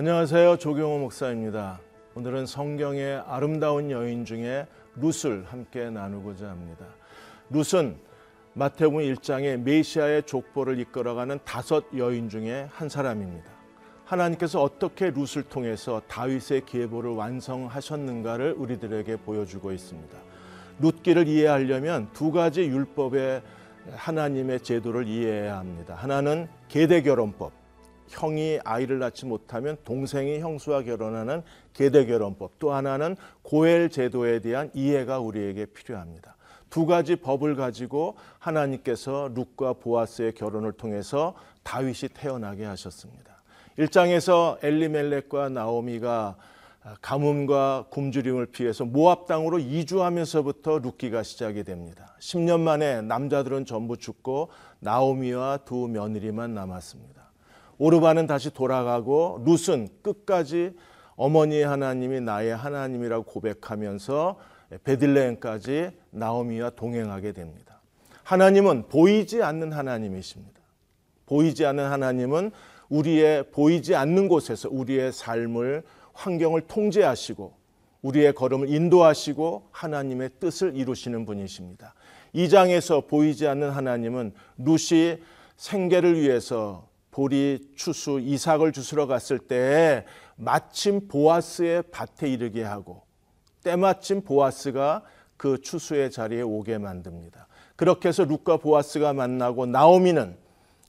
안녕하세요. 조경호 목사입니다. 오늘은 성경의 아름다운 여인 중에 룻을 함께 나누고자 합니다. 룻은 마태복음 1장의 메시아의 족보를 이끌어가는 다섯 여인 중에 한 사람입니다. 하나님께서 어떻게 룻을 통해서 다윗의 계보를 완성하셨는가를 우리들에게 보여주고 있습니다. 룻기를 이해하려면 두 가지 율법의 하나님의 제도를 이해해야 합니다. 하나는 계대결혼법, 형이 아이를 낳지 못하면 동생이 형수와 결혼하는 계대결혼법, 또 하나는 고엘 제도에 대한 이해가 우리에게 필요합니다. 두 가지 법을 가지고 하나님께서 룻과 보아스의 결혼을 통해서 다윗이 태어나게 하셨습니다. 1장에서 엘리멜렉과 나오미가 가뭄과 굶주림을 피해서 모압 땅으로 이주하면서부터 룻기가 시작이 됩니다. 10년 만에 남자들은 전부 죽고 나오미와 두 며느리만 남았습니다. 오르바는 다시 돌아가고 룻은 끝까지 어머니의 하나님이 나의 하나님이라고 고백하면서 베들레헴까지 나오미와 동행하게 됩니다. 하나님은 보이지 않는 하나님이십니다. 보이지 않는 하나님은 우리의 보이지 않는 곳에서 우리의 삶을 환경을 통제하시고 우리의 걸음을 인도하시고 하나님의 뜻을 이루시는 분이십니다. 이 장에서 보이지 않는 하나님은 룻이 생계를 위해서 보리 추수 이삭을 주스러 갔을 때 마침 보아스의 밭에 이르게 하고 때마침 보아스가 그 추수의 자리에 오게 만듭니다. 그렇게 해서 룻과 보아스가 만나고 나오미는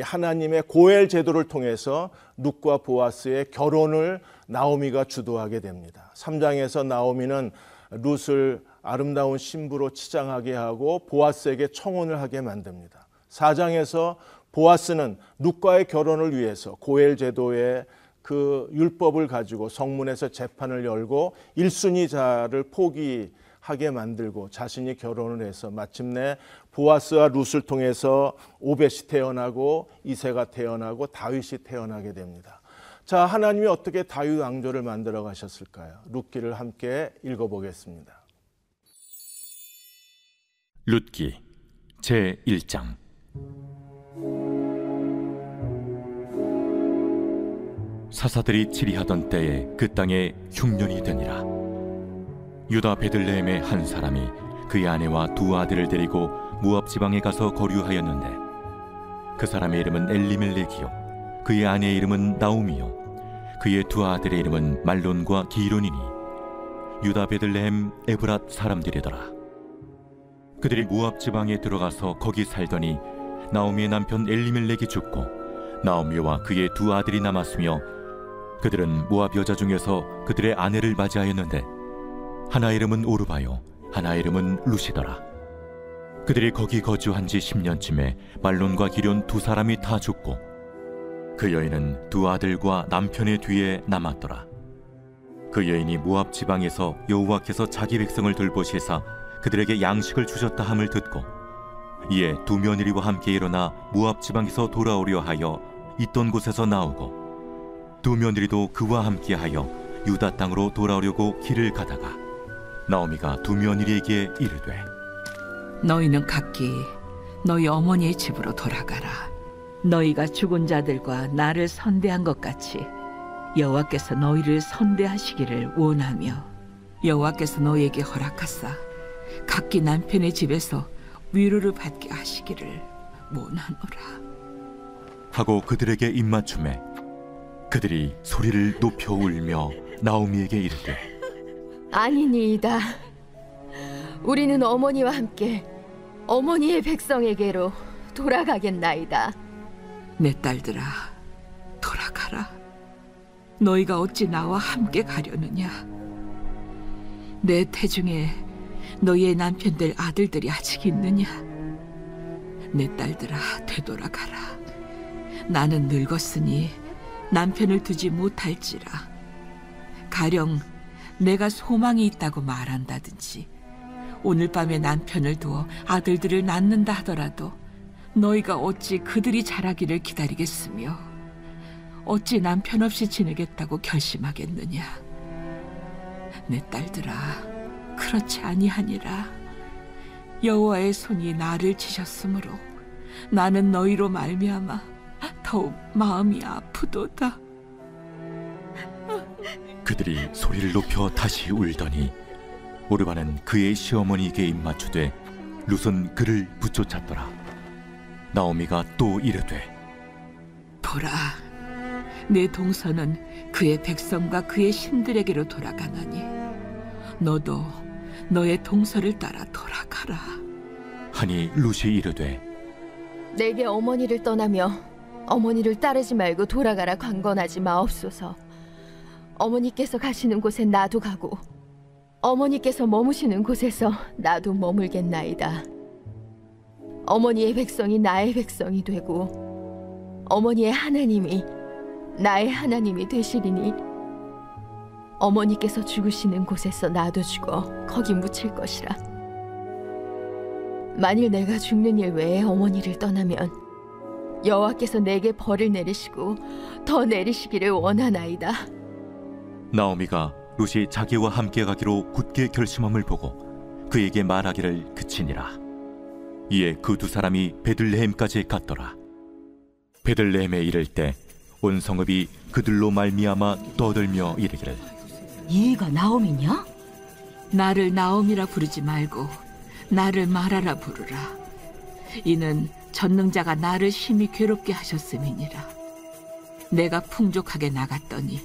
하나님의 고엘 제도를 통해서 룻과 보아스의 결혼을 나오미가 주도하게 됩니다. 3장에서 나오미는 룻을 아름다운 신부로 치장하게 하고 보아스에게 청혼을 하게 만듭니다. 4장에서 보아스는 룻과의 결혼을 위해서 고엘 제도의 그 율법을 가지고 성문에서 재판을 열고 1순위자를 포기하게 만들고 자신이 결혼을 해서 마침내 보아스와 룻을 통해서 오벳이 태어나고 이세가 태어나고 다윗이 태어나게 됩니다. 자, 하나님이 어떻게 다윗 왕조를 만들어 가셨을까요? 룻기를 함께 읽어 보겠습니다. 룻기 제 1장 사사들이 치리하던 때에 그 땅에 흉년이 되니라. 유다 베들레헴의 한 사람이 그의 아내와 두 아들을 데리고 무압 지방에 가서 거류하였는데 그 사람의 이름은 엘리멜렉이요. 그의 아내의 이름은 나오미요. 그의 두 아들의 이름은 말론과 기론이니 유다 베들레헴 에브랏 사람들이더라. 그들이 무압 지방에 들어가서 거기 살더니 나오미의 남편 엘리멜렉이 죽고 나오미와 그의 두 아들이 남았으며 그들은 모압 여자 중에서 그들의 아내를 맞이하였는데 하나 이름은 오르바요 하나 이름은 루시더라. 그들이 거기 거주한 지 10년쯤에 말론과 기련 두 사람이 다 죽고 그 여인은 두 아들과 남편의 뒤에 남았더라. 그 여인이 모압 지방에서 여호와께서 자기 백성을 돌보시사 그들에게 양식을 주셨다 함을 듣고 이에 두 며느리와 함께 일어나 모압 지방에서 돌아오려 하여 있던 곳에서 나오고 두 며느리도 그와 함께하여 유다 땅으로 돌아오려고 길을 가다가 나오미가 두 며느리에게 이르되 너희는 각기 너희 어머니의 집으로 돌아가라. 너희가 죽은 자들과 나를 선대한 것 같이 여호와께서 너희를 선대하시기를 원하며 여호와께서 너희에게 허락하사 각기 남편의 집에서 위로를 받게 하시기를 원하노라. 하고 그들에게 입맞춤에 그들이 소리를 높여 울며 나오미에게 이르되 아니니이다. 우리는 어머니와 함께 어머니의 백성에게로 돌아가겠나이다. 내 딸들아 돌아가라 너희가 어찌 나와 함께 가려느냐 내 태중에 너희의 남편들 아들들이 아직 있느냐 내 딸들아 되돌아가라 나는 늙었으니 남편을 두지 못할지라. 가령 내가 소망이 있다고 말한다든지 오늘 밤에 남편을 두어 아들들을 낳는다 하더라도 너희가 어찌 그들이 자라기를 기다리겠으며 어찌 남편 없이 지내겠다고 결심하겠느냐? 내 딸들아 그렇지 아니하니라. 여호와의 손이 나를 치셨으므로 나는 너희로 말미암아 더욱 마음이 아프도다. 그들이 소리를 높여 다시 울더니 오르바는 그의 시어머니에게 입맞추되 룻은 그를 붙쫓았더라 나오미가 또 이르되 보라, 내 동서는 그의 백성과 그의 신들에게로 돌아가나니 너도 너의 동서를 따라 돌아가라. 하니 룻이 이르되 내게 어머니를 떠나며 어머니를 따르지 말고 돌아가라 강건하지 마옵소서. 어머니께서 가시는 곳에 나도 가고 어머니께서 머무시는 곳에서 나도 머물겠나이다. 어머니의 백성이 나의 백성이 되고 어머니의 하나님이 나의 하나님이 되시리니 어머니께서 죽으시는 곳에서 나도 죽어 거기 묻힐 것이라. 만일 내가 죽는 일 외에 어머니를 떠나면 여호와께서 내게 벌을 내리시고 더 내리시기를 원하나이다. 나오미가 룻이 자기와 함께 가기로 굳게 결심함을 보고 그에게 말하기를 그치니라 이에 그 두 사람이 베들레헴까지 갔더라 베들레헴에 이를 때 온 성읍이 그들로 말미암아 떠들며 이르기를 얘가 나옴이냐? 나를 나옴이라 부르지 말고 나를 말하라 부르라. 이는 전능자가 나를 심히 괴롭게 하셨음이니라. 내가 풍족하게 나갔더니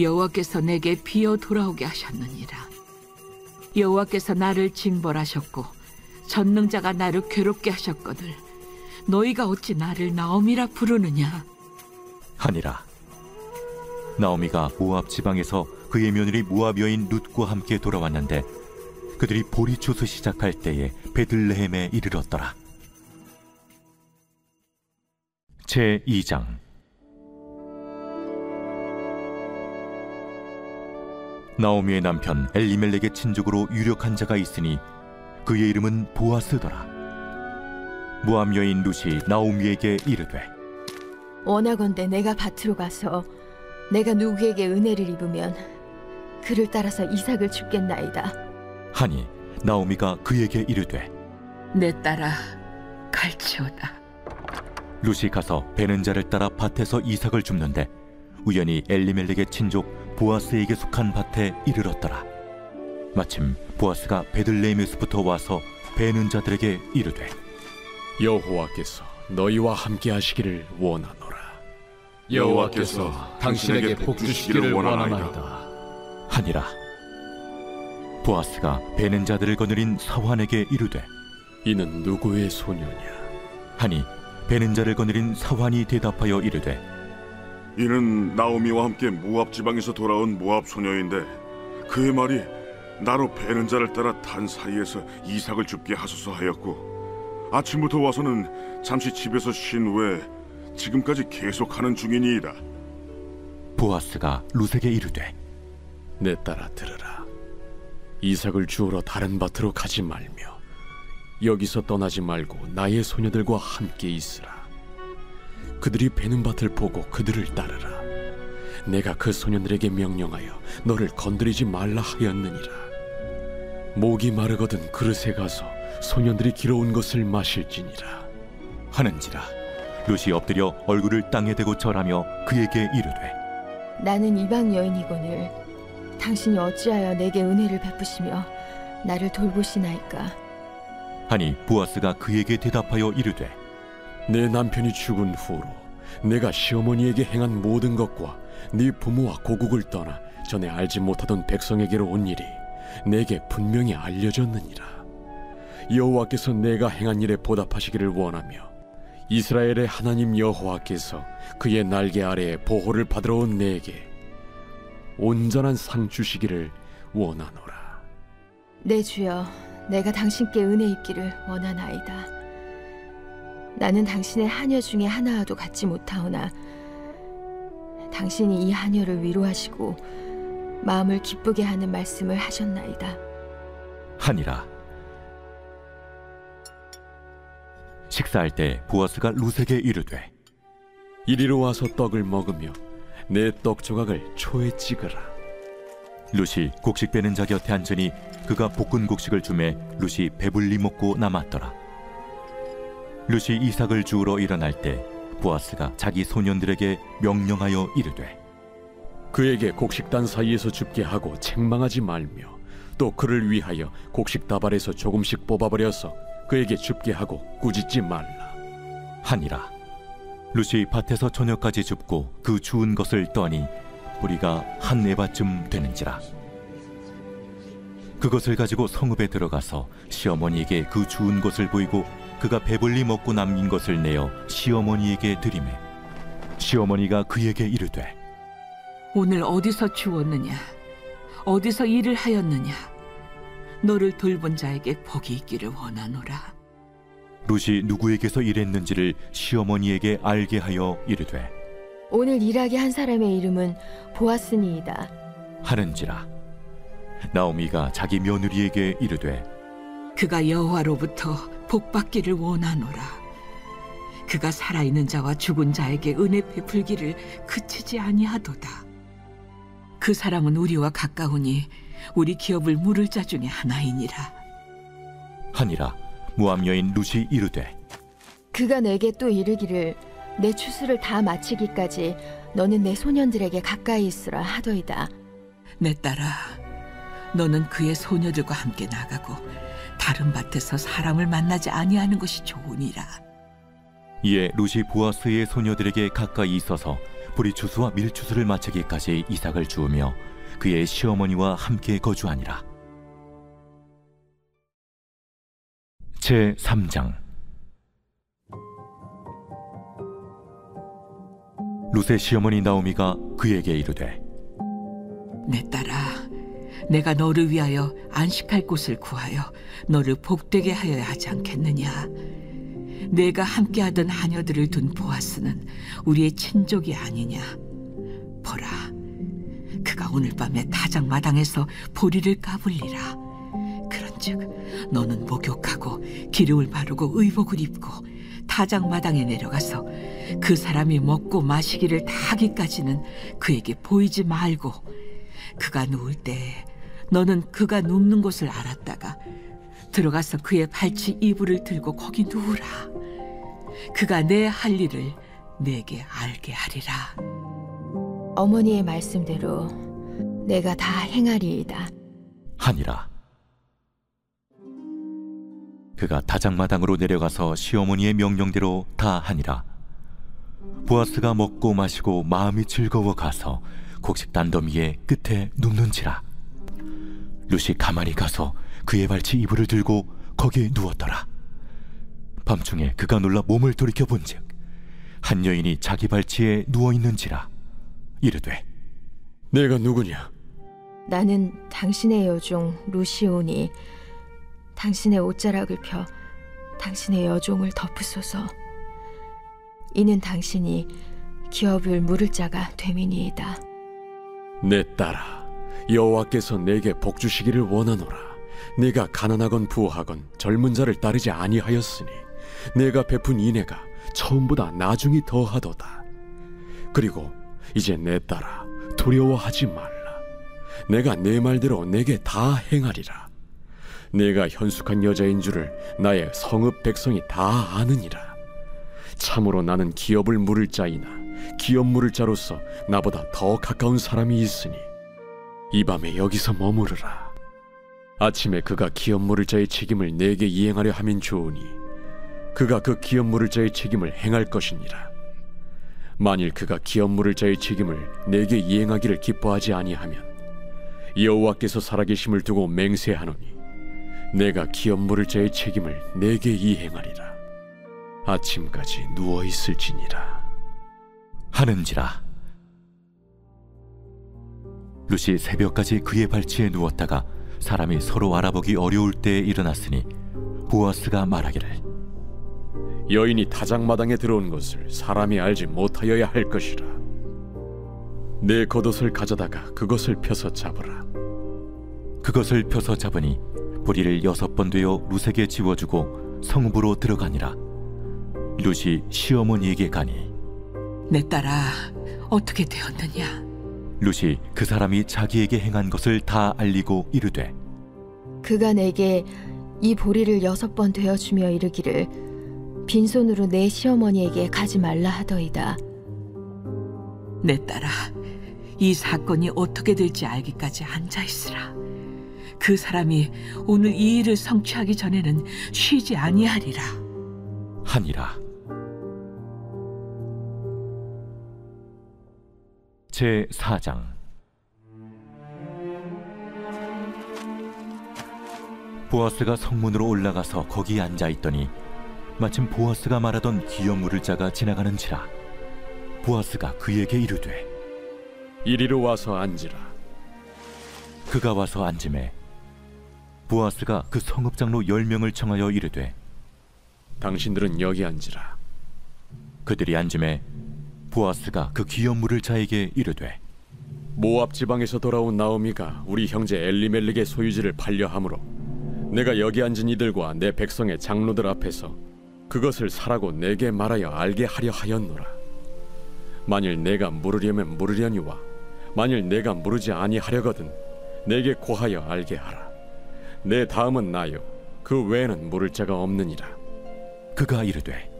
여호와께서 내게 비어 돌아오게 하셨느니라. 여호와께서 나를 징벌하셨고 전능자가 나를 괴롭게 하셨거늘 너희가 어찌 나를 나옴이라 부르느냐? 하니라 나오미가 모압 지방에서 그의 며느리 모압 여인 룻과 함께 돌아왔는데 그들이 보리 추수 시작할 때에 베들레헴에 이르렀더라 제 2장 나오미의 남편 엘리멜렉의 친족으로 유력한 자가 있으니 그의 이름은 보아스더라 모압 여인 룻이 나오미에게 이르되 원하건대 내가 밭으로 가서 내가 누구에게 은혜를 입으면 그를 따라서 이삭을 죽겠나이다. 하니 나오미가 그에게 이르되 내 딸아 갈치오다. 룻이 가서 베는 자를 따라 밭에서 이삭을 줍는데 우연히 엘리멜렉의 친족 보아스에게 속한 밭에 이르렀더라 마침 보아스가 베들레헴에서부터 와서 베는 자들에게 이르되 여호와께서 너희와 함께 하시기를 원하노라. 여호와께서 당신에게 복 주시기를 원하나이다. 하니라 보아스가 베는 자들을 거느린 사환에게 이르되 이는 누구의 소녀냐? 하니 베는 자를 거느린 사환이 대답하여 이르되 이는 나오미와 함께 모압 지방에서 돌아온 모압 소녀인데 그의 말이 나로 베는 자를 따라 단 사이에서 이삭을 줍게 하소서 하였고 아침부터 와서는 잠시 집에서 쉰 후에 지금까지 계속하는 중이니이다. 보아스가 룻에게 이르되 내 딸아 들으라. 이삭을 주우러 다른 밭으로 가지 말며 여기서 떠나지 말고 나의 소녀들과 함께 있으라. 그들이 베는 밭을 보고 그들을 따르라. 내가 그 소년들에게 명령하여 너를 건드리지 말라 하였느니라. 목이 마르거든 그릇에 가서 소년들이 길어온 것을 마실지니라. 하는지라 룻이 엎드려 얼굴을 땅에 대고 절하며 그에게 이르되 나는 이방 여인이거늘 당신이 어찌하여 내게 은혜를 베푸시며 나를 돌보시나이까 하니 보아스가 그에게 대답하여 이르되 내 남편이 죽은 후로 내가 시어머니에게 행한 모든 것과 네 부모와 고국을 떠나 전에 알지 못하던 백성에게로 온 일이 내게 분명히 알려졌느니라. 여호와께서 내가 행한 일에 보답하시기를 원하며 이스라엘의 하나님 여호와께서 그의 날개 아래에 보호를 받으러 온 내게 온전한 상 주시기를 원하노라. 내 주여 내가 당신께 은혜 입기를 원하나이다. 나는 당신의 하녀 중에 하나와도 같지 못하오나 당신이 이 하녀를 위로하시고 마음을 기쁘게 하는 말씀을 하셨나이다. 하니라. 식사할 때 보아스가 룻에게 이르되 이리로 와서 떡을 먹으며 내 떡 조각을 초에 찍으라. 룻이 곡식 빼는 자 곁에 앉으니 그가 볶은 곡식을 주매 룻이 배불리 먹고 남았더라. 룻이 이삭을 주우러 일어날 때 보아스가 자기 소년들에게 명령하여 이르되 그에게 곡식단 사이에서 줍게 하고 책망하지 말며 또 그를 위하여 곡식 다발에서 조금씩 뽑아버려서 그에게 줍게 하고 꾸짖지 말라. 하니라. 루시 밭에서 저녁까지 줍고 그 주운 것을 떠니 뿌리가 한 에바쯤 되는지라 그것을 가지고 성읍에 들어가서 시어머니에게 그 주운 것을 보이고 그가 배불리 먹고 남긴 것을 내어 시어머니에게 드리매 시어머니가 그에게 이르되 오늘 어디서 주웠느냐? 어디서 일을 하였느냐? 너를 돌본 자에게 복이 있기를 원하노라. 룻이 누구에게서 일했는지를 시어머니에게 알게 하여 이르되 오늘 일하게 한 사람의 이름은 보아스니이다. 하는지라 나오미가 자기 며느리에게 이르되 그가 여호와로부터 복 받기를 원하노라. 그가 살아있는 자와 죽은 자에게 은혜 베풀기를 그치지 아니하도다. 그 사람은 우리와 가까우니 우리 기업을 물을 자 중에 하나이니라. 하니라 모함 여인 룻이 이르되 그가 내게 또 이르기를 내 추수를 다 마치기까지 너는 내 소년들에게 가까이 있으라 하더이다. 내 딸아, 너는 그의 소녀들과 함께 나가고 다른 밭에서 사람을 만나지 아니하는 것이 좋으니라. 이에 룻이 보아스의 소녀들에게 가까이 있어서 보리추수와 밀추수를 마치기까지 이삭을 주우며 그의 시어머니와 함께 거주하니라. 제 3장 룻의 시어머니 나오미가 그에게 이르되 내 딸아, 내가 너를 위하여 안식할 곳을 구하여 너를 복되게 하여야 하지 않겠느냐? 내가 함께하던 하녀들을 둔 보아스는 우리의 친족이 아니냐? 보라, 그가 오늘 밤에 타작 마당에서 보리를 까불리라. 그런즉 너는 목욕하고 기름을 바르고 의복을 입고 타작 마당에 내려가서 그 사람이 먹고 마시기를 다 하기까지는 그에게 보이지 말고 그가 누울 때 너는 그가 눕는 곳을 알았다가 들어가서 그의 발치 이불을 들고 거기 누우라. 그가 내 할 일을 내게 알게 하리라. 어머니의 말씀대로 내가 다 행하리이다. 하니라. 그가 다장마당으로 내려가서 시어머니의 명령대로 다 하니라. 보아스가 먹고 마시고 마음이 즐거워 가서 곡식 단더미의 끝에 눕는지라. 룻이 가만히 가서 그의 발치 이불을 들고 거기에 누웠더라. 밤중에 그가 놀라 몸을 돌이켜 본즉 한 여인이 자기 발치에 누워 있는지라 이르되 내가 누구냐? 나는 당신의 여종 루시오니 당신의 옷자락을 펴 당신의 여종을 덮으소서. 이는 당신이 기업을 물을 자가 되미니이다. 내 딸아, 여호와께서 내게 복 주시기를 원하노라. 내가 가난하건 부하건 젊은 자를 따르지 아니하였으니 내가 베푼 인애가 처음보다 나중이 더하도다. 그리고 이제 내 딸아, 두려워하지 말라. 내가 내 말대로 내게 다 행하리라. 내가 현숙한 여자인 줄을 나의 성읍 백성이 다 아느니라. 참으로 나는 기업을 물을 자이나 기업 물을 자로서 나보다 더 가까운 사람이 있으니 이 밤에 여기서 머무르라. 아침에 그가 기업 물을 자의 책임을 내게 이행하려 하면 좋으니 그가 그 기업 물을 자의 책임을 행할 것이니라. 만일 그가 기업 물을 자의 책임을 내게 이행하기를 기뻐하지 아니하면 여호와께서 살아계심을 두고 맹세하노니 내가 기업 물을 자의 책임을 내게 이행하리라. 아침까지 누워 있을지니라. 하는지라 룻이 새벽까지 그의 발치에 누웠다가 사람이 서로 알아보기 어려울 때에 일어났으니 보아스가 말하기를 여인이 타작마당에 들어온 것을 사람이 알지 못하여야 할 것이라. 내 겉옷을 가져다가 그것을 펴서 잡으라. 그것을 펴서 잡으니 보리를 여섯 번 되어 룻에게 지워주고 성읍으로 들어가니라 룻이 시어머니에게 가니 내 딸아, 어떻게 되었느냐? 룻이 그 사람이 자기에게 행한 것을 다 알리고 이르되 그가 내게 이 보리를 여섯 번 되어 주며 이르기를 빈손으로 내 시어머니에게 가지 말라 하더이다. 내 딸아, 이 사건이 어떻게 될지 알기까지 앉아 있으라. 그 사람이 오늘 이 일을 성취하기 전에는 쉬지 아니하리라. 하니라. 제 4장 보아스가 성문으로 올라가서 거기 앉아 있더니 마침 보아스가 말하던 기업 물을 자가 지나가는지라 보아스가 그에게 이르되 이리로 와서 앉으라. 그가 와서 앉음에 보아스가 그 성읍 장로 열 명을 청하여 이르되 당신들은 여기 앉으라. 그들이 앉음에 보아스가 그 기업 물을 자에게 이르되 모압 지방에서 돌아온 나오미가 우리 형제 엘리멜렉의 소유지를 팔려 함으로 내가 여기 앉은 이들과 내 백성의 장로들 앞에서 그것을 사라고 내게 말하여 알게 하려 하였노라. 만일 내가 물으려면 물으려니와 만일 내가 물으지 아니하려거든 내게 고하여 알게 하라. 내 다음은 나요. 그 외에는 물을 자가 없느니라. 그가 이르되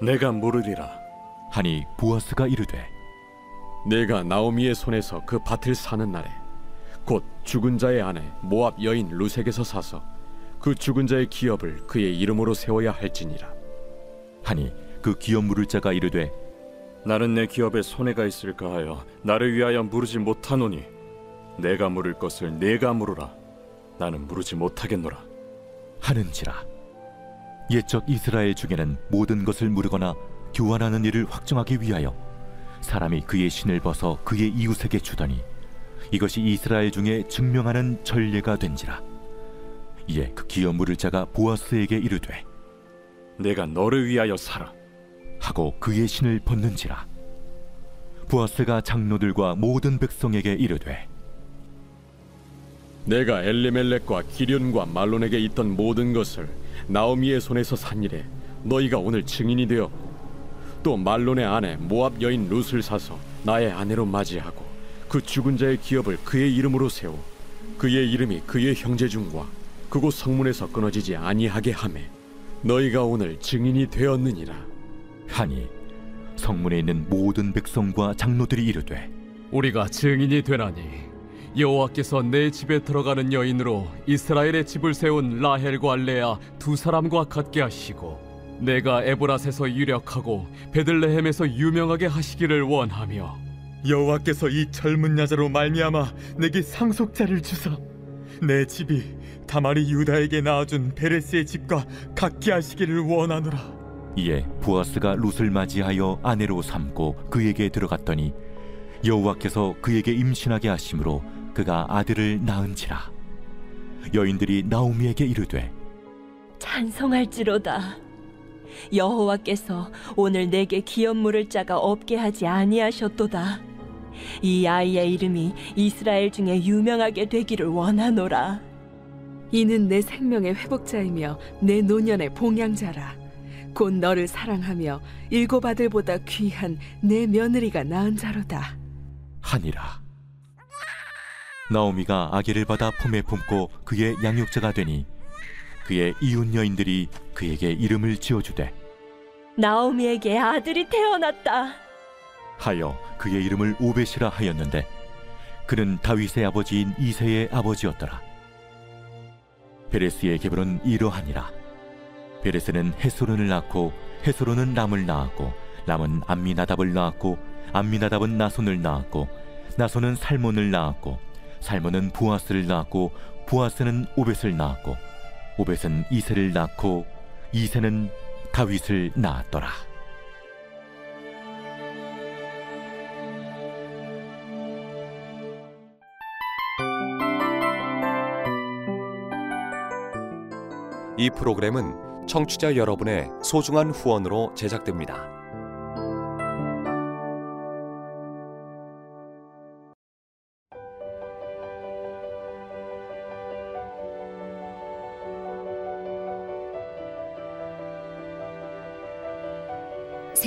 내가 물으리라. 하니 보아스가 이르되 내가 나오미의 손에서 그 밭을 사는 날에 곧 죽은 자의 아내 모압 여인 루색에서 사서 그 죽은 자의 기업을 그의 이름으로 세워야 할지니라. 하니 그 기업 물을 자가 이르되 나는 내 기업에 손해가 있을까 하여 나를 위하여 물으지 못하노니 내가 물을 것을 내가 물으라. 나는 물으지 못하겠노라. 하는지라 옛적 이스라엘 중에는 모든 것을 물으거나 교환하는 일을 확정하기 위하여 사람이 그의 신을 벗어 그의 이웃에게 주더니 이것이 이스라엘 중에 증명하는 전례가 된지라 이에 그 기업 물을 자가 보아스에게 이르되 내가 너를 위하여 살아. 하고 그의 신을 벗는지라 보아스가 장로들과 모든 백성에게 이르되 내가 엘리멜렉과 기련과 말론에게 있던 모든 것을 나오미의 손에서 산 일에 너희가 오늘 증인이 되어 또 말론의 아내 모압 여인 룻을 사서 나의 아내로 맞이하고 그 죽은 자의 기업을 그의 이름으로 세워 그의 이름이 그의 형제 중과 그곳 성문에서 끊어지지 아니하게 하매 너희가 오늘 증인이 되었느니라. 하니 성문에 있는 모든 백성과 장로들이 이르되 우리가 증인이 되나니 여호와께서 내 집에 들어가는 여인으로 이스라엘의 집을 세운 라헬과 레아 두 사람과 같게 하시고 내가 에브라스에서 유력하고 베들레헴에서 유명하게 하시기를 원하며 여호와께서 이 젊은 여자로 말미암아 내게 상속자를 주사 내 집이 다말이 유다에게 낳아준 베레스의 집과 같게 하시기를 원하노라 이에 보아스가 룻을 맞이하여 아내로 삼고 그에게 들어갔더니 여호와께서 그에게 임신하게 하심으로 그가 아들을 낳은지라 여인들이 나오미에게 이르되 찬송할지로다. 여호와께서 오늘 내게 기업 물을 자가 없게 하지 아니하셨도다. 이 아이의 이름이 이스라엘 중에 유명하게 되기를 원하노라. 이는 내 생명의 회복자이며 내 노년의 봉양자라. 곧 너를 사랑하며 일곱 아들보다 귀한 내 며느리가 낳은 자로다. 하니라 나오미가 아기를 받아 품에 품고 그의 양육자가 되니 그의 이웃 여인들이 그에게 이름을 지어주되 나오미에게 아들이 태어났다. 하여 그의 이름을 오벳이라 하였는데 그는 다윗의 아버지인 이세의 아버지였더라 베레스의 계보는 이러하니라 베레스는 헤스론을 낳고 헤스론은 람을 낳았고 람은 암미나답을 낳았고 암미나답은 나손을 낳았고 나손은 살몬을 낳았고 살몬은 부아스를 낳았고 부아스는 오벳을 낳았고 오벳은 이세를 낳고 이세는 다윗을 낳았더라 이 프로그램은 청취자 여러분의 소중한 후원으로 제작됩니다.